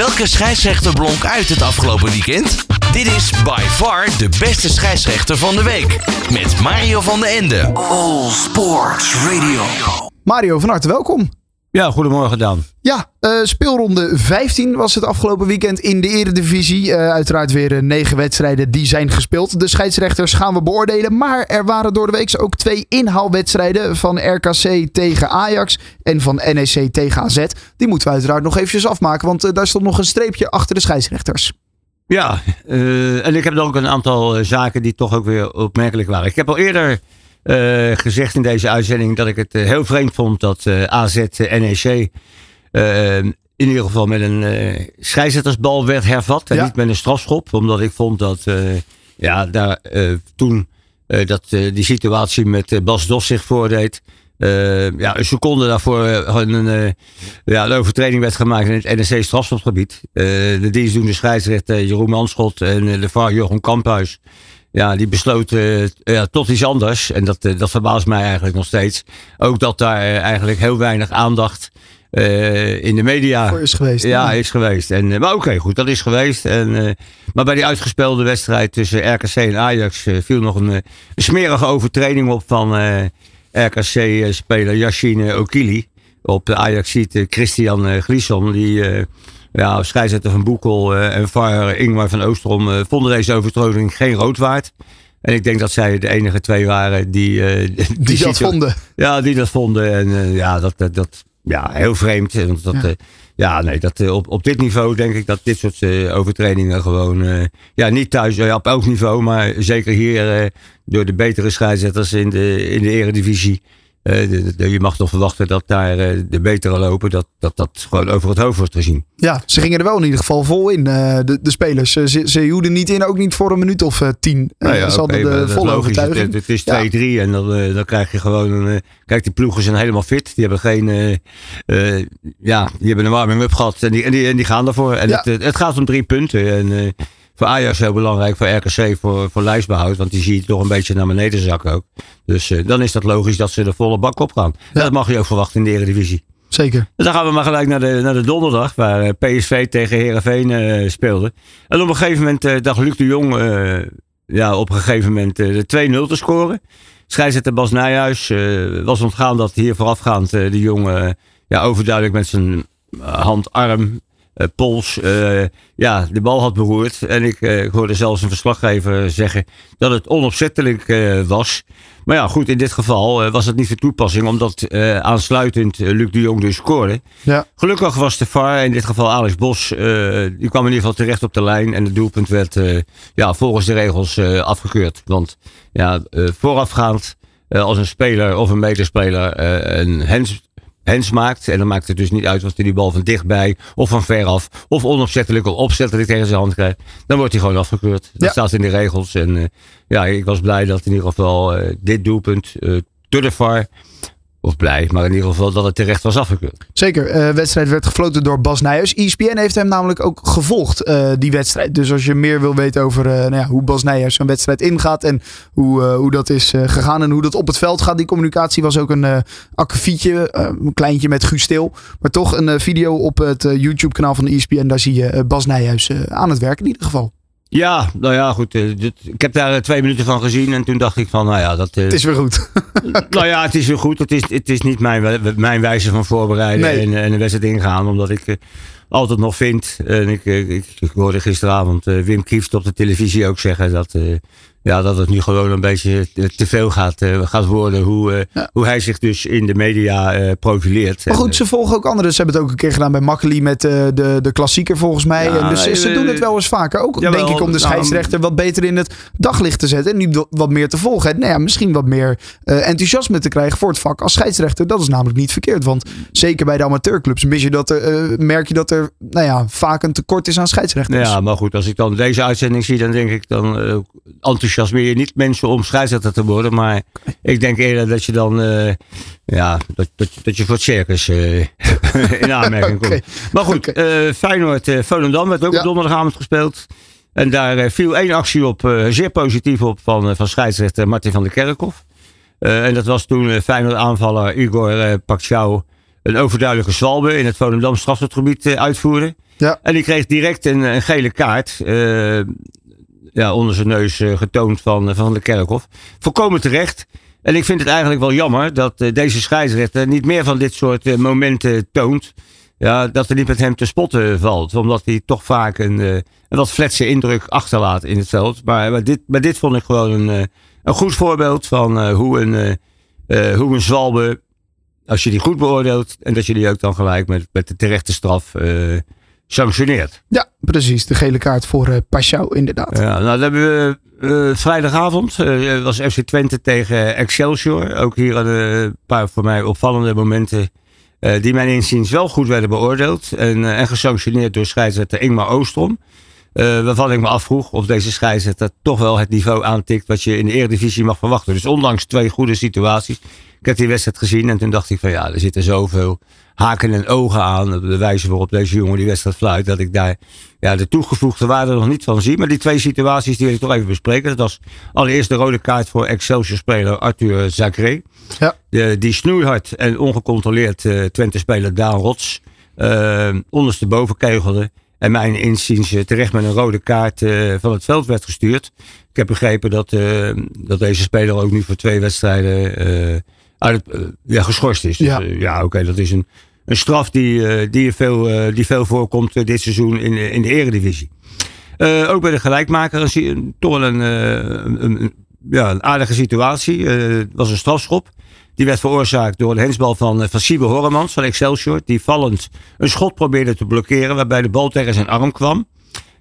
Welke scheidsrechter blonk uit het afgelopen weekend? Dit is by far de beste scheidsrechter van de week. Met Mario van den Ende. All Sports Radio. Mario, van harte welkom. Ja, goedemorgen Dan. Ja, uh, speelronde 15 was het afgelopen weekend in de Eredivisie. Uh, uiteraard weer uh, negen wedstrijden die zijn gespeeld. De scheidsrechters gaan we beoordelen. Maar er waren door de week ook twee inhaalwedstrijden van RKC tegen Ajax en van NEC tegen AZ. Die moeten we uiteraard nog eventjes afmaken, want daar stond nog een streepje achter de scheidsrechters. Ja, en ik heb dan ook een aantal zaken die toch ook weer opmerkelijk waren. Ik heb al eerder uh, gezegd in deze uitzending dat ik het uh, heel vreemd vond dat uh, AZ NEC in ieder geval met een scheidsrechtersbal werd hervat en ja. niet met een strafschop. Omdat ik vond dat ja, daar toen dat die situatie met Bas Dos zich voordeed. ja, een seconde daarvoor een, ja, een overtreding werd gemaakt in het NEC strafschopgebied. de dienstdoende scheidsrechter Jeroen Manschot en de VAR Jochem Kamphuis ja, die besloten uh, ja, tot iets anders. En dat, uh, dat verbaast mij eigenlijk nog steeds. Ook dat daar uh, eigenlijk heel weinig aandacht in de media Voor is geweest. Ja, is geweest. En, maar oké, okay, goed, dat is geweest. En, maar bij die uitgespeelde wedstrijd tussen RKC en Ajax viel nog een, een, smerige overtreding op van RKC-speler Yashine Okili. Op de Ajax-ziet Christian Glisson, die ja, scheidsrechter van Boekel uh, en VAR Ingmar van Oostrom uh, vonden deze overtreding geen rood waard. En ik denk dat zij de enige twee waren die... Uh, die, die dat vonden. Ja, die dat vonden. En ja, dat, dat, dat, ja, heel vreemd. Want dat, ja. ja nee, dat, op, op dit niveau denk ik dat dit soort overtredingen gewoon... ja, niet thuis, ja, op elk niveau, maar zeker hier door de betere scheidsrechters in de, in de eredivisie... Uh, je mag toch verwachten dat daar uh, de betere lopen, dat, dat dat gewoon over het hoofd wordt gezien. Ja, ze gingen er wel in ieder geval vol in, uh, de, de spelers. Ze, ze hielden niet in, ook niet voor een minuut of tien. Nou ja, ze okay, hadden de volle overtuiging. Het, is 2-3 ja. en dan, dan krijg je gewoon een... kijk, die ploegen zijn helemaal fit. Die hebben geen... ja, die hebben een warming-up gehad en die, en, die, en die gaan ervoor. En ja. het, het gaat om drie punten en voor Ajax heel belangrijk, voor RKC voor, voor lijstbehoud. Want die zie je toch een beetje naar beneden zakken ook. Dus uh, dan is dat logisch dat ze de volle bak op gaan. Ja. Dat mag je ook verwachten in de Eredivisie. Zeker. Dus dan gaan we maar gelijk naar de, naar de donderdag, waar uh, PSV tegen Herenveen uh, speelde. En op een gegeven moment uh, dacht Luc de Jong ja, op een gegeven moment de 2-0 te scoren. Scheidsrechter Bas Nijhuis was ontgaan dat hier voorafgaand de Jong ja, overduidelijk met zijn hand, arm Pols uh, ja, de bal had beroerd. En ik, uh, ik, hoorde zelfs een verslaggever zeggen dat het onopzettelijk was. Maar ja, goed, in dit geval was het niet de toepassing, omdat aansluitend Luc de Jong dus scoorde. Ja. Gelukkig was de VAR, in dit geval Alex Bos, die kwam in ieder geval terecht op de lijn. En het doelpunt werd ja, volgens de regels afgekeurd. Want ja, voorafgaand, als een speler of een medespeler een hands hens maakt. En dan maakt het dus niet uit of hij die bal van dichtbij of van veraf of onopzettelijk of opzettelijk tegen zijn hand krijgt. Dan wordt hij gewoon afgekeurd. Dat ja. staat in de regels. En uh, ja, ik was blij dat in ieder geval uh, dit doelpunt uh, door de VAR of blij, maar in ieder geval dat het terecht was afgekeurd. Zeker. Uh, wedstrijd werd gefloten door Bas Nijhuis. ESPN heeft hem namelijk ook gevolgd, uh, die wedstrijd. Dus als je meer wil weten over uh, nou ja, hoe Bas Nijhuis zo'n wedstrijd ingaat en hoe, hoe dat is gegaan en hoe dat op het veld gaat. Die communicatie was ook een uh, een kleintje met Guus Stil. Maar toch een video op het YouTube kanaal van de ESPN. Daar zie je Bas Nijhuis aan het werk in ieder geval. Ja, nou ja, goed. Dit, ik heb daar twee minuten van gezien en toen dacht ik van, nou ja, dat... Het is weer goed. nou ja, het is weer goed. Het is, het is niet mijn, mijn wijze van voorbereiden nee. en, en de wedstrijd ingaan, omdat ik altijd nog vind, en ik, ik, ik hoorde gisteravond uh, Wim Kieft op de televisie ook zeggen dat... Uh, ja, dat het nu gewoon een beetje te veel gaat, uh, gaat worden. Hoe, uh, ja. hoe hij zich dus in de media uh, profileert. Maar goed, ze volgen ook anderen. Ze hebben het ook een keer gedaan bij Makkeli met de, de klassieker volgens mij. Ja, en dus nee, ze doen het wel eens vaker. Ook jawel, denk ik om de scheidsrechter nou, wat beter in het daglicht te zetten. En nu wat meer te volgen. Nou ja, misschien wat meer enthousiasme te krijgen voor het vak als scheidsrechter. Dat is namelijk niet verkeerd. Want zeker bij de amateurclubs mis je dat er, merk je dat er nou ja, vaak een tekort is aan scheidsrechters. Ja, maar goed, als ik dan deze uitzending zie, dan denk ik dan enthousiast enthousiasmeer je niet mensen om scheidsrechter te worden. Maar ik denk eerder dat je dan, uh, ja, dat, dat, dat, je voor het circus uh, in aanmerking okay. komt. Maar goed, okay. uh, Feyenoord, Volendam werd ook ja. op donderdagavond gespeeld. En daar viel één actie op, zeer positief op, van, van scheidsrechter Martin van der Kerkhoff. en dat was toen Feyenoord aanvaller Igor uh, een overduidelijke zwalbe in het Volendam strafschopgebied uitvoerde. Ja. En die kreeg direct een, een gele kaart. eh, ja, onder zijn neus eh, getoond van, van de Kerkhof. Volkomen terecht. En ik vind het eigenlijk wel jammer dat eh, deze scheidsrechter niet meer van dit soort eh, momenten toont. Ja, dat er niet met hem te spotten valt. Omdat hij toch vaak een, eh, een wat fletse indruk achterlaat in het veld. Maar, dit, maar dit vond ik gewoon een, eh, een goed voorbeeld van eh, hoe, een, eh, eh, hoe een zwalbe, als je die goed beoordeelt. En dat je die ook dan gelijk met, met de terechte straf eh, sanctioneert. Ja, precies. De gele kaart voor Pashao, inderdaad. Ja, nou, dan hebben we eh, vrijdagavond. eh, was FC Twente tegen Excelsior. Ook hier een paar voor mij opvallende momenten. die mijn inziens wel goed werden beoordeeld. En, en gesanctioneerd door scheidsrechter Ingmar Oostrom. Waarvan ik me afvroeg of deze scheidsrechter toch wel het niveau aantikt. wat je in de Eredivisie mag verwachten. Dus ondanks twee goede situaties. Ik heb die wedstrijd gezien en toen dacht ik van ja, er zitten zoveel haken en ogen aan. De wijze waarop deze jongen die wedstrijd fluit. Dat ik daar ja, de toegevoegde waarde nog niet van zie. Maar die twee situaties die wil ik toch even bespreken. Dat was allereerst de rode kaart voor Excelsior-speler Arthur Zacré. Ja. De, die snoeihard en ongecontroleerd eh, Twente-speler Daan Rots eh, ondersteboven kegelde. En mijn inziens eh, terecht met een rode kaart van het veld werd gestuurd. Ik heb begrepen dat, dat deze speler ook nu voor twee wedstrijden uit, het, ja, geschorst is. Dus, Ja. ja oké, dat is een, een straf die, eh, die, veel, eh, die veel voorkomt eh, dit seizoen in, in de eredivisie. Ook bij de gelijkmaker hier toch een, een, een- ja, een aardige situatie. Het was een strafschop. Die werd veroorzaakt door de hensbal van, van Siebe Horremans van Excelsior. Die vallend een schot probeerde te blokkeren waarbij de bal tegen zijn arm kwam.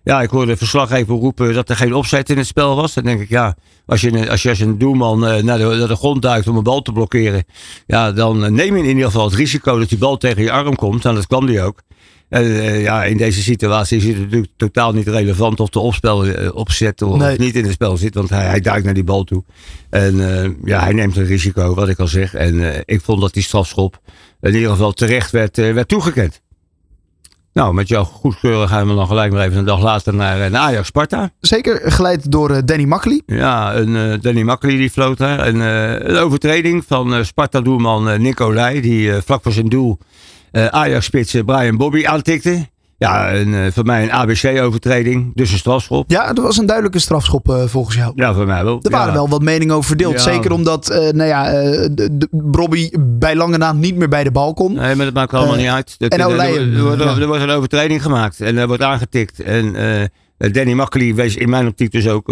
Ja, ik hoorde de verslaggever roepen dat er geen opzet in het spel was. Dan denk ik, ja, als je, als je als een doelman eh, naar, de, naar de grond duikt om een bal te blokkeren. Ja, dan eh, neem je in ieder geval het risico dat die bal tegen je arm komt. En dat kwam die ook. En eh, ja, in deze situatie is het natuurlijk totaal niet relevant of de opspel opzet of Nee. niet in het spel zit. Want hij, hij duikt naar die bal toe. En ja, hij neemt een risico, wat ik al zeg. En ik vond dat die strafschop in ieder geval terecht werd, werd toegekend. Nou, met jouw goedkeuren gaan we dan gelijk maar even een dag later naar, eh, naar Ajax Sparta. Zeker geleid door eh, Danny Makkely. Ja, een, eh, Danny Makkely die floot daar. Een, een overtreding van Sparta-doelman Nicolai. Die vlak voor zijn doel Ajax-spits Brian Bobby aantikte. Ja, een, eh, voor mij een ABC-overtreding. Dus een strafschop. Ja, dat was een duidelijke strafschop eh, volgens jou. Ja, voor mij wel. Er waren ja. wel wat meningen over verdeeld. Ja. Zeker omdat eh, nou ja, Bobby bij lange na niet meer bij de bal kon. Nee, maar dat maakt allemaal niet uit. Dat- en er- er, er, wordt- er een overtreding gemaakt en er wordt aangetikt. En Danny Makkely wees in mijn optiek dus ook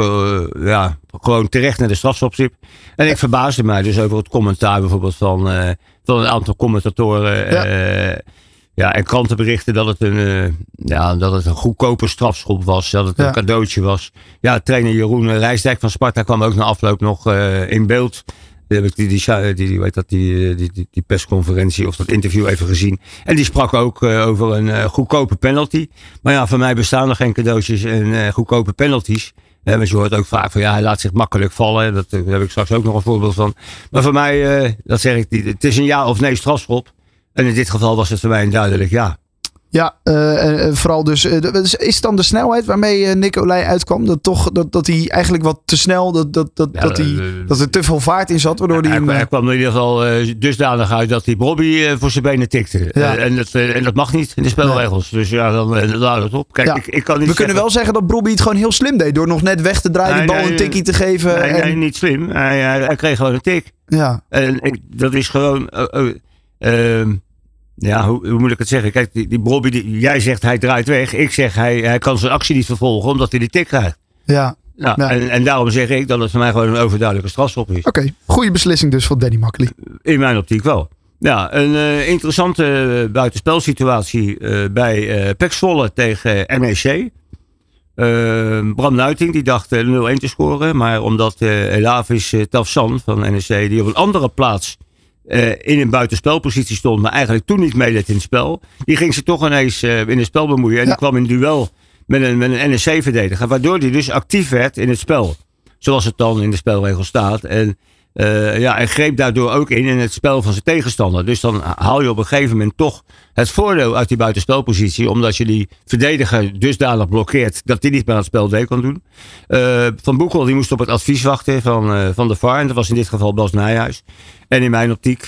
ja, gewoon terecht naar de strafschopstip. En ik verbaasde mij dus over het commentaar bijvoorbeeld van, van een aantal commentatoren. Ja. Eh, ja, en krantenberichten dat het een, eh, ja, dat het een goedkope strafschop was. Dat het Ja. een cadeautje was. Ja, trainer Jeroen Rijsdijk van Sparta kwam ook na afloop nog eh, in beeld. Die, heb ik die, die, die, weet dat, die, die, die, die persconferentie of dat interview even gezien. En die sprak ook eh, over een eh, goedkope penalty. Maar ja, voor mij bestaan er geen cadeautjes en eh, goedkope penalties. Eh, want je hoort ook vaak van ja, hij laat zich makkelijk vallen. Dat, eh, daar heb ik straks ook nog een voorbeeld van. Maar voor mij, eh, dat zeg ik, het is een ja of nee strafschop. En in dit geval was het voor mij een duidelijk ja. Ja, eh, vooral dus. is- het dan de snelheid waarmee Nicolai uitkwam? Dat, toch, dat, dat hij eigenlijk wat te snel. Dat, dat, dat, Ja, dat, hij, dat er te veel vaart in zat. Waardoor hij hij, hem. hij kwam in ieder geval dusdanig uit dat hij Bobby voor zijn benen tikte. Ja. En, dat, en dat mag niet in de spelregels. Dus ja, dan uh, laat het op. Kijk, Ja. ik, ik kan niet we kunnen wel zeggen dat Bobby het gewoon heel slim deed. Door nog net weg te draaien, Nee, die bal nee, een tikkie te geven. Nee, en, niet slim. Hij, hij, hij kreeg gewoon een tik. Ja, En ik, dat is gewoon. Ja, hoe, hoe moet ik het zeggen? Kijk, die, die Bobby, die, jij zegt hij draait weg. Ik zeg hij, hij kan zijn actie niet vervolgen omdat hij die tik krijgt. ja. Nou, Ja. en, en daarom zeg ik dat het voor mij gewoon een overduidelijke strafschop is. Oké, goede beslissing dus van Danny Makkely. In mijn optiek wel. Ja, een eh, interessante buitenspelsituatie eh, bij Zwolle tegen NEC. Bram Nuiting die dacht eh, 0-1 te scoren. Maar omdat Elavis Tafsan van NEC, die op een andere plaats eh, in een buitenspelpositie stond, maar eigenlijk toen niet meedeed in het spel, die ging ze toch ineens eh, in het spel bemoeien. En Ja. die kwam in duel met een, met een NEC-verdediger, waardoor hij dus actief werd in het spel. Zoals het dan in de spelregel staat. En eh, ja, en greep daardoor ook in in het spel van zijn tegenstander. Dus dan haal je op een gegeven moment toch het voordeel uit die buitenspelpositie. Omdat je die verdediger dusdanig blokkeert dat hij niet meer aan het spel deel kan doen. Eh, van Boekel die moest op het advies wachten van, eh, van de VAR. En dat was in dit geval Bas Nijhuis. En in mijn optiek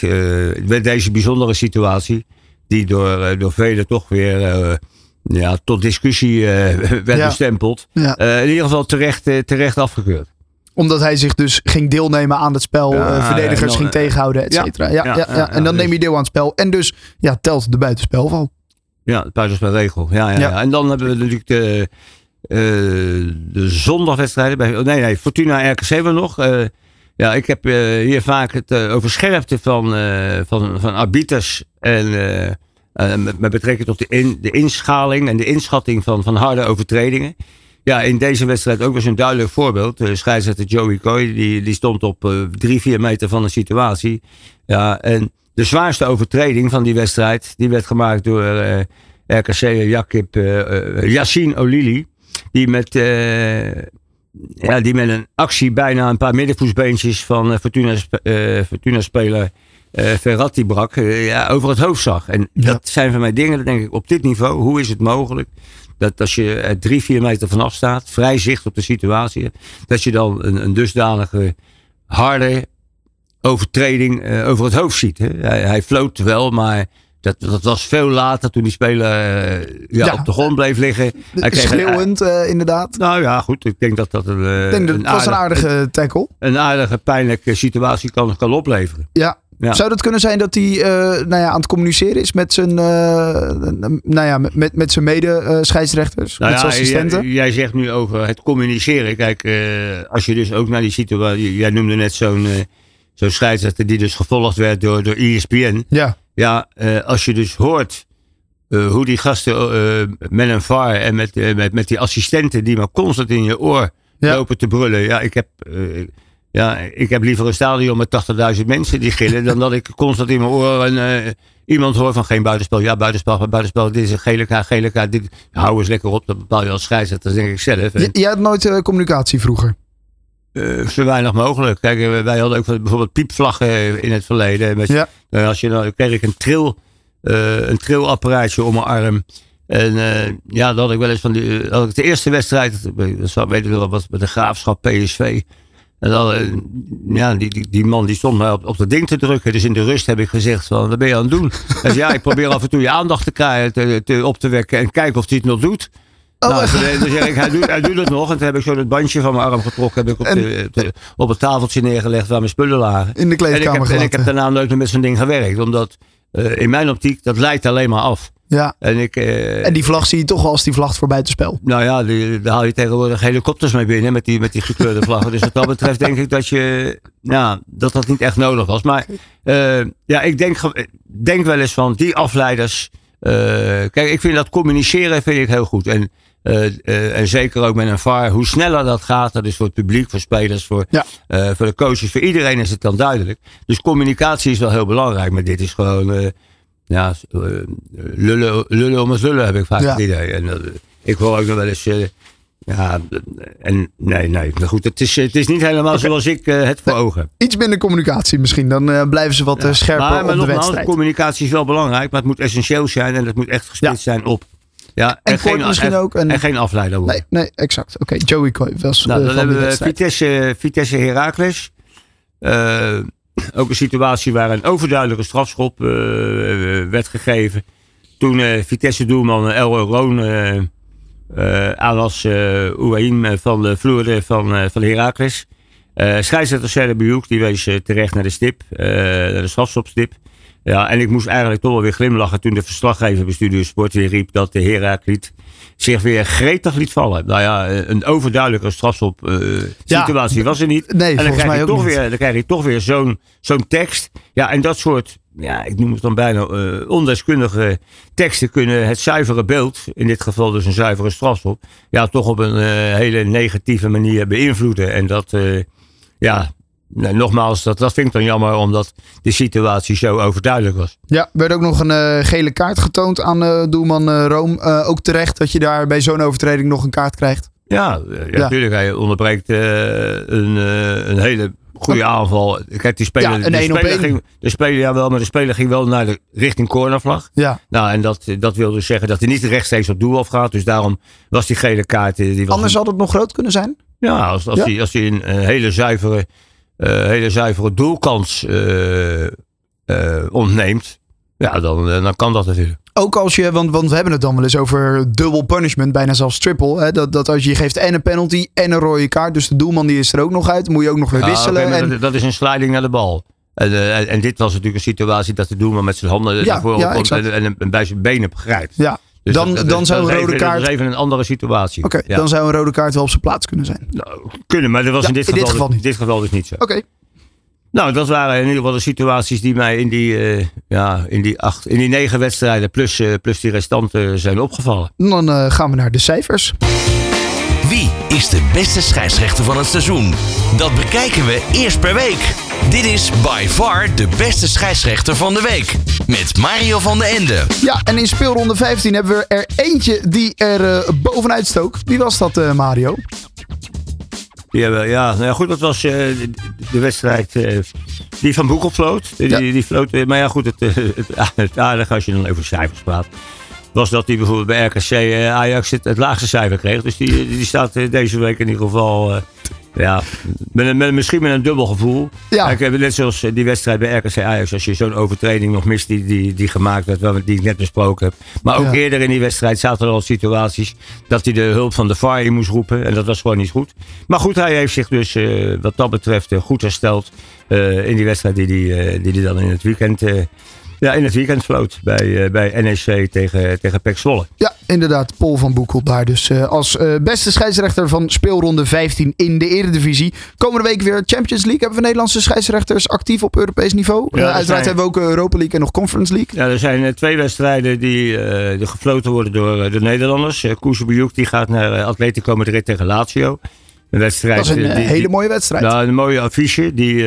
werd deze bijzondere situatie. Die door, door velen toch weer... ja, tot discussie werd Ja. bestempeld. Ja. In ieder geval terecht, terecht afgekeurd. Omdat hij zich dus ging deelnemen aan het spel. Ja, eh, verdedigers ging tegenhouden, et cetera. Ja, ja, En dan dus- neem je deel aan het spel. En dus ja, telt de buitenspelval. Ja, het buitenspelregel. Ja, ja, Ja. ja. En dan hebben we natuurlijk de, eh, de zondagwedstrijden. Bij, oh, nee, nee, Fortuna RKC hebben we nog. Eh, ja, ik heb hier vaak het eh, over scherpte van, eh, van, van arbiters. En met, met betrekking tot de, in, de inschaling en de inschatting van, van harde overtredingen. Ja, in deze wedstrijd ook weer zo'n duidelijk voorbeeld. De scheidsrechter Joey Coy, die, die stond op eh, drie, vier meter van de situatie. Ja, en de zwaarste overtreding van die wedstrijd, die werd gemaakt door eh RKC Jakib eh eh, Yassine Olili. Die met, eh, ja, die met een actie bijna een paar middenvoetsbeentjes van eh, Fortuna, sp- eh, Fortuna-speler eh, Ferrati brak. eh, ja, over het hoofd zag. En Ja. dat zijn van mij dingen, dan denk ik op dit niveau, hoe is het mogelijk? Dat als je er drie, vier meter vanaf staat, vrij zicht op de situatie, hebt, dat je dan een, een dusdanige harde overtreding eh, over het hoofd ziet. Hè. Hij, hij floot wel, maar dat, dat was veel later toen die speler eh, ja, Ja. op de grond bleef liggen. Hij kreeg een- Schreeuwend, eh, inderdaad. nou ja, goed. Ik denk dat dat een, eh, Ik denk dat een, was een aardig- aardige tackle. een aardige, pijnlijke situatie kan, kan opleveren. Ja. Ja. Zou dat kunnen zijn dat hij eh, nou ja, aan het communiceren is met zijn, eh, nou ja, met, met, zijn mede-scheidsrechters? Nou met zijn ja, assistenten? jij, jij zegt nu over het communiceren. Kijk, eh, als je dus ook naar die situatie... Jij noemde net zo'n eh, zo'n scheidsrechter die dus gevolgd werd door, door ESPN. ja. Ja, eh, als je dus hoort eh, hoe die gasten eh, met een VAR en met, eh, met, met die assistenten die maar constant in je oor Ja. lopen te brullen. Ja, ik heb, eh, ja, ik heb liever een stadion met 80.000 mensen die gillen dan dat ik constant in mijn oor een, eh, iemand hoor van geen buitenspel. Ja, buitenspel, maar buitenspel. Dit is een gele kaart, gele kaart. Dit, hou eens lekker op, dat bepaal je als scheidsrechter, dat denk ik zelf. En, J- jij had nooit eh, communicatie vroeger? eh, zo weinig mogelijk. Kijk, wij hadden ook bijvoorbeeld piepvlaggen in het verleden. Met, Ja. als je dan kreeg ik een tril, een trillapparaatje om mijn arm. En eh, ja, dat had ik wel eens van die, had ik de eerste wedstrijd, dat weet ik wel, was met de graafschap PSV. En dan, eh, ja, die, die, die man die stond mij op, op dat ding te drukken. Dus in de rust heb ik gezegd van, wat ben je aan het doen? Hij zei, ja, ik probeer af en toe je aandacht te krijgen, te, te- op te wekken en kijken of hij het nog doet. Oh, nou, zeg ik, hij doet, hij doet het nog. En toen heb ik zo het bandje van mijn arm getrokken. Heb ik op, En- de, de- op het tafeltje neergelegd waar mijn spullen lagen. in de En ik, kleedkamer heb, en ik heb daarna nooit meer met zo'n ding gewerkt. Omdat eh, in mijn optiek, dat leidt alleen maar af. Ja. En ik... eh, En die vlag zie je toch als die vlagt voor buitenspel. nou ja, die, daar haal je tegenwoordig helikopters mee binnen met die, met die gekleurde vlaggen. Dus wat dat betreft denk ik dat je, ja, dat dat niet echt nodig was. Maar eh, ja, ik denk, denk wel eens van die afleiders. eh, kijk, ik vind dat communiceren vind ik heel goed. En, en zeker ook met een VAR, hoe sneller dat gaat, dat is voor het publiek, voor spelers, voor, Ja. voor de coaches, voor iedereen is het dan duidelijk. Dus communicatie is wel heel belangrijk, maar dit is gewoon, ja, eh, lullen, lullen om het lullen heb ik vaak Ja. het idee. En, ik hoor ook nog wel eens. eh, ja, en nee, nee. Maar goed, het is, het is niet helemaal zoals ik eh, het voor ogen heb. Iets minder communicatie misschien. Dan blijven ze wat scherper maar, maar op de nogmaals, wedstrijd. communicatie is wel belangrijk, maar het moet essentieel zijn en het moet echt gespitst zijn op. Ja, En kort misschien ook. En, En geen afleider worden. nee, nee, exact. Oké, Joey Coy was Nou, dan hebben we. Vitesse, Vitesse Heracles. Eh, ook een situatie waar een overduidelijke strafschop eh, werd gegeven. Toen eh, Vitesse-doelman El Roon eh Alas uh, Ouaim van de vloer van, van Heracles. Scheidsrechter Serre die wees terecht naar de stip, naar de strafschopstip. Ja, en ik moest eigenlijk toch wel weer glimlachen toen de verslaggever bij Studio weer riep dat de Herakliet zich weer gretig liet vallen. Nou ja, een overduidelijke strafschop eh, Ja. situatie was er niet. Nee, en dan volgens krijg, mij je ook toch niet. weer, dan krijg je toch weer zo'n zo'n tekst. Ja, en dat soort, ja, ik noem het dan bijna eh, ondeskundige teksten kunnen het zuivere beeld, in dit geval dus een zuivere strafschop, ja, toch op een eh, hele negatieve manier beïnvloeden. En dat, eh, ja, nou, nogmaals, dat, dat vind ik dan jammer, omdat de situatie zo overduidelijk was. Ja, er werd ook nog een eh, gele kaart getoond aan eh, doelman eh Room. Ook terecht dat je daar bij zo'n overtreding nog een kaart krijgt. Ja, eh, ja, Ja. natuurlijk. Hij onderbreekt een, een hele goede aanval. Kijk, die speler, Ja, een de, speler ging, de speler, ja wel, maar de speler ging wel naar de richting cornervlag. Ja. Nou, en dat, dat wil dus zeggen dat hij niet rechtstreeks op doel afgaat. Dus daarom was die gele kaart. Die was Anders had het nog groot kunnen zijn. Ja, als, als, Ja. Hij, als hij een eh, hele zuivere, hele zuivere doelkans eh, eh, ontneemt. Ja, dan, eh, dan kan dat natuurlijk. ook als je, want, want we hebben het dan wel eens over double punishment, bijna zelfs triple. Hè? Dat, dat als je geeft en een penalty en een rode kaart, dus de doelman die is er ook nog uit, moet je ook nog weer Ja, wisselen. maar en, dat, dat is een sliding naar de bal. En, eh, en, en dit was natuurlijk een situatie dat de doelman met zijn handen Ja, ervoor ja, en, en, en bij zijn benen grijpt. ja, Dus dan, dat- dan is- zou dat een rode even- kaart. Dat is even een andere situatie. Oké, Ja. dan zou een rode kaart wel op zijn plaats kunnen zijn. Nou, kunnen, maar dat was Ja, in, dit in dit geval, geval niet. in dit geval dus niet zo. Oké, Nou, dat waren in ieder geval de situaties die mij in die, eh, ja, in die, acht, in die negen wedstrijden plus, eh, plus die restanten zijn opgevallen. dan eh, gaan we naar de cijfers. Wie is de beste scheidsrechter van het seizoen? Dat bekijken we eerst per week. Dit is by far de beste scheidsrechter van de week. Met Mario van den Ende. Ja, en in speelronde 15 hebben we er eentje die er eh, bovenuit stook. Wie was dat, eh, Mario? Die hebben, ja, nou ja, goed, dat was eh, de, de wedstrijd eh, die van Boekel floot. Die, Ja. die floot maar ja, goed, het, eh, het, het aardige als je dan over cijfers praat. Was dat hij bijvoorbeeld bij RKC eh, Ajax het, het laagste cijfer kreeg. Dus die, die staat deze week in ieder geval. Ja, met, misschien met een dubbel gevoel. Ja. Ik heb net zoals eh, die wedstrijd bij RKC Ajax. Als je zo'n overtreding nog mist die, die, die gemaakt werd, die ik net besproken heb. Maar ook Ja. eerder in die wedstrijd zaten er al situaties dat hij de hulp van de VAR in moest roepen. En dat was gewoon niet goed. Maar goed, hij heeft zich dus eh, wat dat betreft eh, goed hersteld in die wedstrijd die hij die, die die dan in het weekend... ja, in het weekend floot bij, eh, bij NEC tegen, tegen PEC Zwolle. Ja, inderdaad. Paul van Boekel daar dus eh, als eh, beste scheidsrechter van speelronde 15 in de Eredivisie. Komende week weer Champions League. Hebben we Nederlandse scheidsrechters actief op Europees niveau. Ja, uiteraard zijn- hebben we ook Europa League en nog Conference League. Ja, er zijn twee wedstrijden die, die gefloten worden door de Nederlanders. Uh, Koesubioek die gaat naar Atletico Madrid tegen Lazio. Een wedstrijd, Dat is een die- hele die- mooie wedstrijd. Nou, een mooie affiche. Die,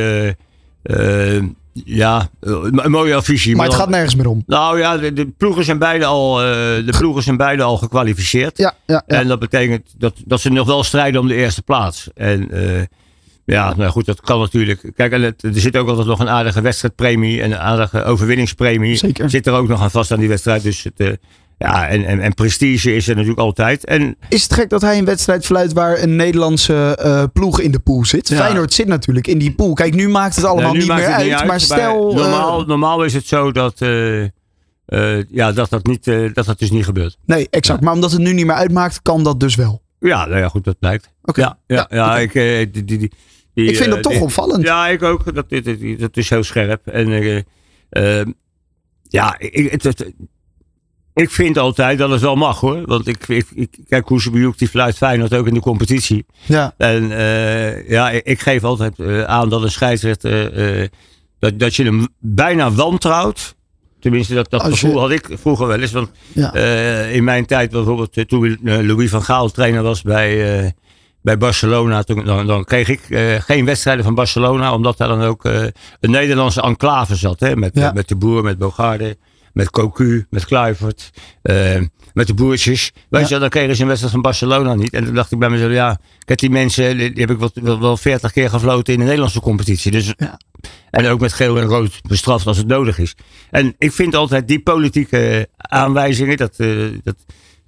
ja, eh, een mooie affiche. maar het gaat nergens meer om. Nou ja, de, de ploegen zijn beide al, eh, de ploegen zijn beide al gekwalificeerd. Ja, ja, ja. En dat betekent dat, dat ze nog wel strijden om de eerste plaats. En eh, ja, nou goed, dat kan natuurlijk. Kijk, en het- er zit ook altijd nog een aardige wedstrijdpremie en een aardige overwinningspremie. Zeker. Zit er ook nog aan vast aan die wedstrijd. Dus het, eh, ja, en, en, en prestige is er natuurlijk altijd. En Is het gek dat hij een wedstrijd fluit waar een Nederlandse eh, ploeg in de pool zit? Ja. Feyenoord zit natuurlijk in die pool. Kijk, nu maakt het allemaal niet meer uit, niet Maar stel... eh, normaal, normaal is het zo dat, eh, ja, dat, dat, niet, dat dat dus niet gebeurt. nee, exact. Maar omdat het nu niet meer uitmaakt, kan dat dus wel. Ja, nou ja, goed, dat blijkt. Oké. Ja, ja, Ja, ik, die, die, die, Ik vind dat toch opvallend. Ja, ik ook. Dat, dat, dat, dat is heel scherp. En ja, ik, het, het- ik vind altijd dat het wel mag hoor. Want ik, ik, ik kijk, Koesebujuk die fluit Feyenoord ook in de competitie. Ja. En eh, ja, ik, ik geef altijd eh, aan dat een scheidsrechter, eh, dat, dat je hem bijna wantrouwt. Tenminste, dat, dat je- gevoel had ik vroeger wel eens. Want Ja. in mijn tijd bijvoorbeeld, toen Louis van Gaal trainer was bij, bij Barcelona, toen, dan, dan kreeg ik geen wedstrijden van Barcelona, omdat daar dan ook een Nederlandse enclave zat. Hè, met, Ja. met de boer, met Bogarde, met Cocu, met Kluivert, eh, met de boertjes. Weet Ja. je, dan kregen ze een wedstrijd van Barcelona niet. En toen dacht ik bij mezelf, ja, ik heb die mensen, die, heb ik wel, wel, wel 40 keer gefloten in de Nederlandse competitie. Dus, Ja. En ook met geel en rood bestraft als het nodig is. En ik vind altijd die politieke aanwijzingen, dat, eh, dat,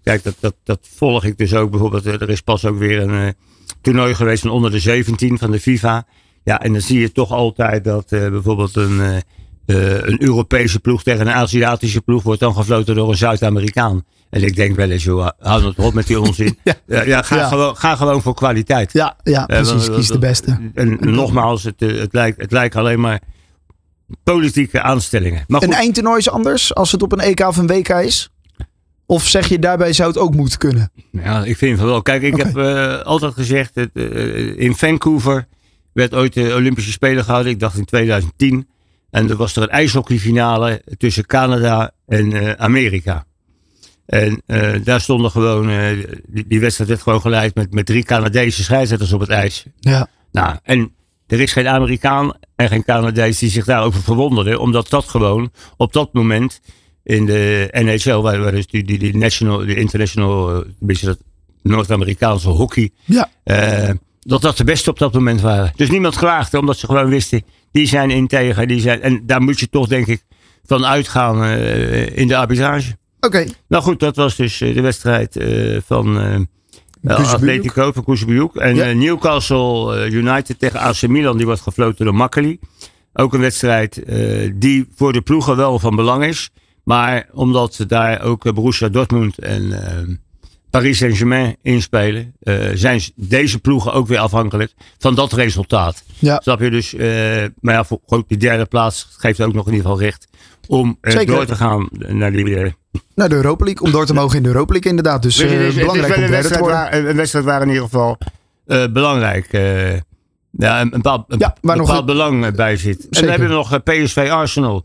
kijk, dat, dat, dat volg ik dus ook. Bijvoorbeeld, eh, er is pas ook weer een toernooi geweest van onder de 17 van de FIFA. Ja, en dan zie je toch altijd dat bijvoorbeeld een, eh, eh, een Europese ploeg tegen een Aziatische ploeg wordt dan gefloten door een Zuid-Amerikaan. En ik denk wel eens, joh, hou het op met die onzin. Ja. ga, Ja. Gewoon, ga gewoon voor kwaliteit. Ja, ja, Eh, precies. want- Kies de beste. En, en nogmaals, het, eh, het, lijkt, het lijkt alleen maar politieke aanstellingen. Maar Een goed, eindtoernooi is anders als het op een EK of een WK is? Of zeg je daarbij zou het ook moeten kunnen? ja, ik vind van wel. Kijk, ik heb eh, altijd gezegd, dat, eh, in Vancouver werd ooit de Olympische Spelen gehouden. Ik dacht in 2010. En er was er een ijshockeyfinale tussen Canada en eh, Amerika. En eh, daar stonden gewoon, eh, die, die wedstrijd werd gewoon geleid met, met drie Canadese scheidsrechters op het ijs. Ja. Nou, en er is geen Amerikaan en geen Canadees die zich daarover verwonderen, omdat dat gewoon op dat moment in de NHL, waar, waar dus die, die, die national, die international, een beetje dat Noord-Amerikaanse hockey, Ja. dat dat de beste op dat moment waren. Dus niemand klaagde, omdat ze gewoon wisten, die zijn integer, die zijn, en daar moet je toch denk ik van uitgaan eh, in de arbitrage. Oké. Nou goed, dat was dus eh, de wedstrijd eh, van Kuzebujuk. Atletico, van Kuzebujuk. En Ja. Newcastle United tegen AC Milan, die wordt gefloten door Makkeli. Ook een wedstrijd die voor de ploegen wel van belang is. Maar omdat daar ook Borussia Dortmund en Paris Saint-Germain inspelen, eh, zijn deze ploegen ook weer afhankelijk van dat resultaat. Ja. Snap je? Dus, eh, maar ja, voor ook die derde plaats geeft ook nog in ieder geval recht om eh, door te gaan naar die. Naar de Europa League. Om door te mogen in de Europa League inderdaad. Dus is- is belangrijk om een derde te worden. een wedstrijd waar in ieder geval belangrijk. ja, een bepaald, een Ja, bepaald belang bij zit. En dan hebben we nog PSV Arsenal.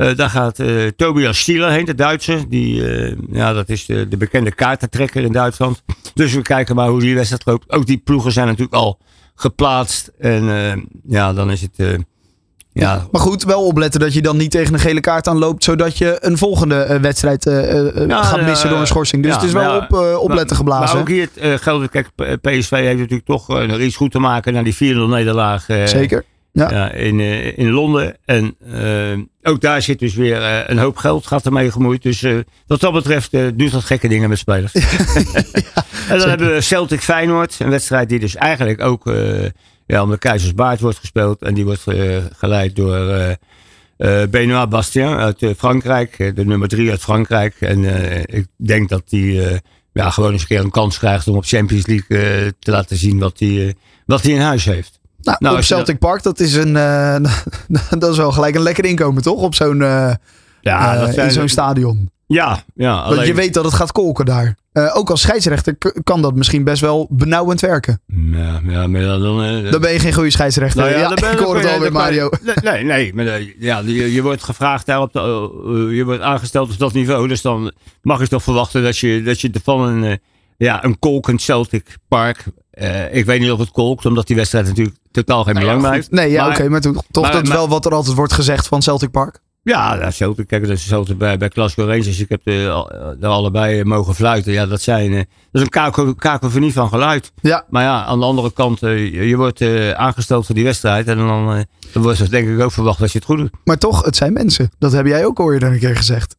Eh, daar gaat eh, Tobias Stieler heen, de Duitser. Die, eh, ja, dat is de, de bekende kaartentrekker in Duitsland. Dus we kijken maar hoe die wedstrijd loopt. Ook die ploegen zijn natuurlijk al geplaatst. En ja, dan is het... eh, ja, Maar goed, wel opletten dat je dan niet tegen een gele kaart aanloopt. Zodat je een volgende wedstrijd Ja, gaat ja, missen door een schorsing. Dus ja, het is wel ja, op, opletten geblazen. Maar ook hier eh, geldt, kijk, PSV heeft natuurlijk toch nog iets goed te maken na die 4-0 nederlaag. Zeker. Ja. Ja, in, eh, in Londen. En eh, ook daar zit dus weer eh, een hoop geld gaat ermee gemoeid. Dus wat dat betreft doet dat gekke dingen met spelers. en dan hebben we Celtic Feyenoord. Een wedstrijd die dus eigenlijk ook ja, om de Keizersbaard wordt gespeeld. En die wordt geleid door Benoît Bastien uit Frankrijk. de nummer drie uit Frankrijk. En ik denk dat die ja, gewoon eens een keer een kans krijgt om op Champions League te laten zien wat hij wat hij in huis heeft. Nou, Nou, op Celtic Park, dat is, een, eh, dat is wel gelijk een lekker inkomen, toch? Op zo'n, eh, Ja, eh, dat in zo'n stadion. Ja, ja. Want je weet dat het gaat kolken daar. Ook als scheidsrechter kan dat misschien best wel benauwend werken. Ja, ja, maar dan... dan Dan ben je geen goede scheidsrechter. nou ja, dan ben- ik hoor het alweer, dan Mario. Nee, nee, maar ja, je, je wordt gevraagd daar op de, je wordt aangesteld op dat niveau. Dus dan mag je toch verwachten dat je, dat je van een, ja, een kolkend Celtic Park. Eh, ik weet niet of het kolkt, omdat die wedstrijd natuurlijk totaal geen belang bij heeft. Nee, ja, Maar- oké, maar toch, toch maar- dat is maar- wel wat er altijd wordt gezegd van Celtic Park. Ja, Celtic, kijk, dat is hetzelfde bij, bij Glasgow Rangers. Ik heb er, al- er allebei mogen fluiten. Ja, dat, zijn, eh, dat is een kako- kakofonie van geluid. Ja, Maar ja, aan de andere kant, eh, je, je wordt eh, aangesteld voor die wedstrijd. En dan, eh, dan wordt er denk ik ook verwacht dat je het goed doet. maar toch, het zijn mensen. Dat heb jij ook eerder een keer gezegd.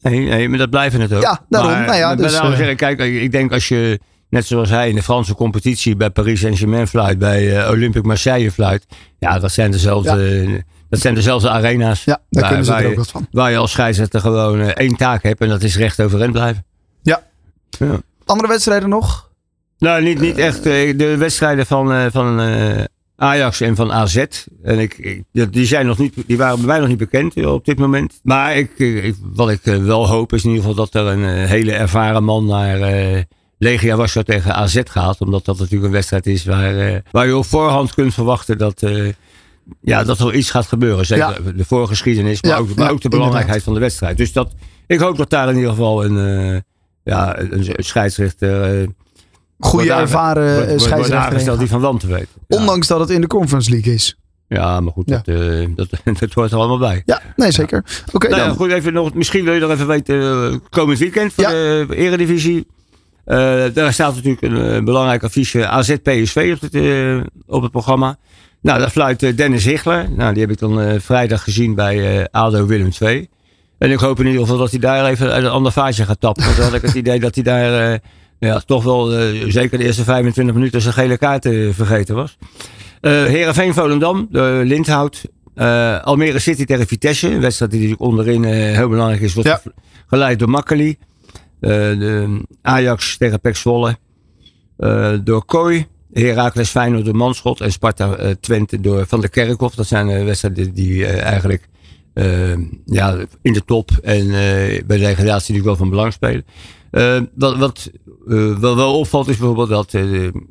Nee, nee maar dat blijven het ook. Ja, daarom. Maar, Nou ja, maar dus, daarom eh, zeg ik, kijk, ik denk als je, net zoals hij in de Franse competitie bij Paris Saint-Germain fluit, bij eh, Olympique Marseille fluit. Ja, dat zijn dezelfde, dat zijn dezelfde arena's. Ja, daar waar, kunnen ze waar er ook je, wat van. waar je als scheidsrechter gewoon eh, één taak hebt en dat is recht overeind blijven. Ja. ja. Andere wedstrijden nog? Nou, niet, niet echt. eh, De wedstrijden van, van Ajax en van AZ. En ik, ik- die, zijn nog niet, die waren bij mij nog niet bekend op dit moment. Maar ik, ik- wat ik wel hoop is in ieder geval dat er een hele ervaren man naar Legia Warschau tegen AZ gaat. Omdat dat natuurlijk een wedstrijd is waar, eh, waar je op voorhand kunt verwachten dat, eh, ja, dat er iets gaat gebeuren. Zeker de voorgeschiedenis, maar, Ja, ook, maar ja, ook de belangrijkheid van de wedstrijd. Dus dat, ik hoop dat daar in ieder geval een, eh, ja, een, scheidsrechter... Goede ervaren scheidsrechter. die van land te weten. Ja. Ondanks dat het in de Conference League is. Ja, maar goed, Ja. Dat, dat, dat hoort er allemaal bij. Ja, nee zeker. Oké, Nou dan. goed, even nog, misschien wil je nog even weten, komend weekend voor de Eredivisie. Eh, daar staat natuurlijk een eh, belangrijk affiche AZ PSV op het, eh, op het programma. Nou, daar fluit Dennis Hichler. Nou, die heb ik dan vrijdag gezien bij ADO Willem II. En ik hoop in ieder geval dat hij daar even uit een ander vaatje gaat tappen. Want dan had ik het idee dat hij daar ja, toch wel, zeker de eerste 25 minuten, zijn gele kaart vergeten was. Heerenveen Volendam, de Lindhout. Almere City tegen Vitesse. Een wedstrijd die natuurlijk onderin heel belangrijk is. Wordt Ja. geleid door Makkeli. Eh, Ajax tegen Pek Zwolle. Eh, door Kooi. Heracles Feyenoord door Manschot. En Sparta eh, Twente door Van der Kerkhof. Dat zijn wedstrijden die eigenlijk ja, in de top en bij de degradatie natuurlijk wel van belang spelen. Wat wat wel, opvalt is bijvoorbeeld dat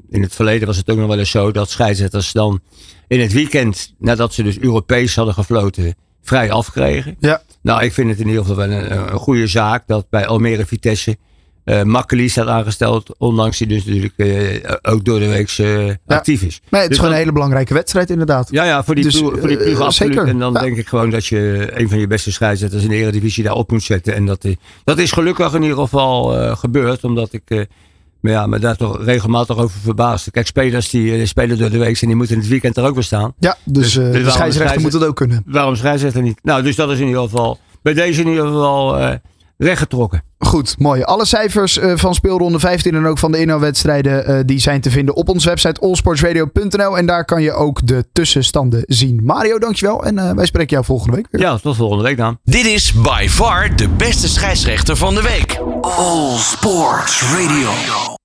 in het verleden was het ook nog wel eens zo dat scheidsrechters dan in het weekend, nadat ze dus Europees hadden gefloten, vrij afkregen. Ja. Nou, ik vind het in ieder geval wel een, een goede zaak dat bij Almere Vitesse eh Makkeli staat aangesteld, ondanks hij dus natuurlijk eh, ook door de week eh, actief is. Nee, het is Dus gewoon een hele belangrijke wedstrijd inderdaad. ja, ja, voor die, Dus, ploeg, voor die ploeg absoluut. zeker. En dan Ja. denk ik gewoon dat je een van je beste scheidsrechters in de Eredivisie daar op moet zetten. En dat, dat is gelukkig in ieder geval gebeurd, omdat ik me, ja, me daar toch regelmatig over verbaasde. Kijk, spelers die eh, spelen door de week en die moeten in het weekend er ook weer staan. Ja, dus, Dus- eh, dus de scheidsrechter moet het ook kunnen. Waarom scheidsrechter niet? Nou, dus dat is in ieder geval bij deze in ieder geval eh, rechtgetrokken. Goed, mooi. Alle cijfers uh, van speelronde 15 en ook van de inhaalwedstrijden uh, die zijn te vinden op onze website allsportsradio.nl en daar kan je ook de tussenstanden zien. Mario, dankjewel en uh, wij spreken jou volgende week weer. Ja, tot volgende week dan. Dit is by far de beste scheidsrechter van de week. All Sports Radio.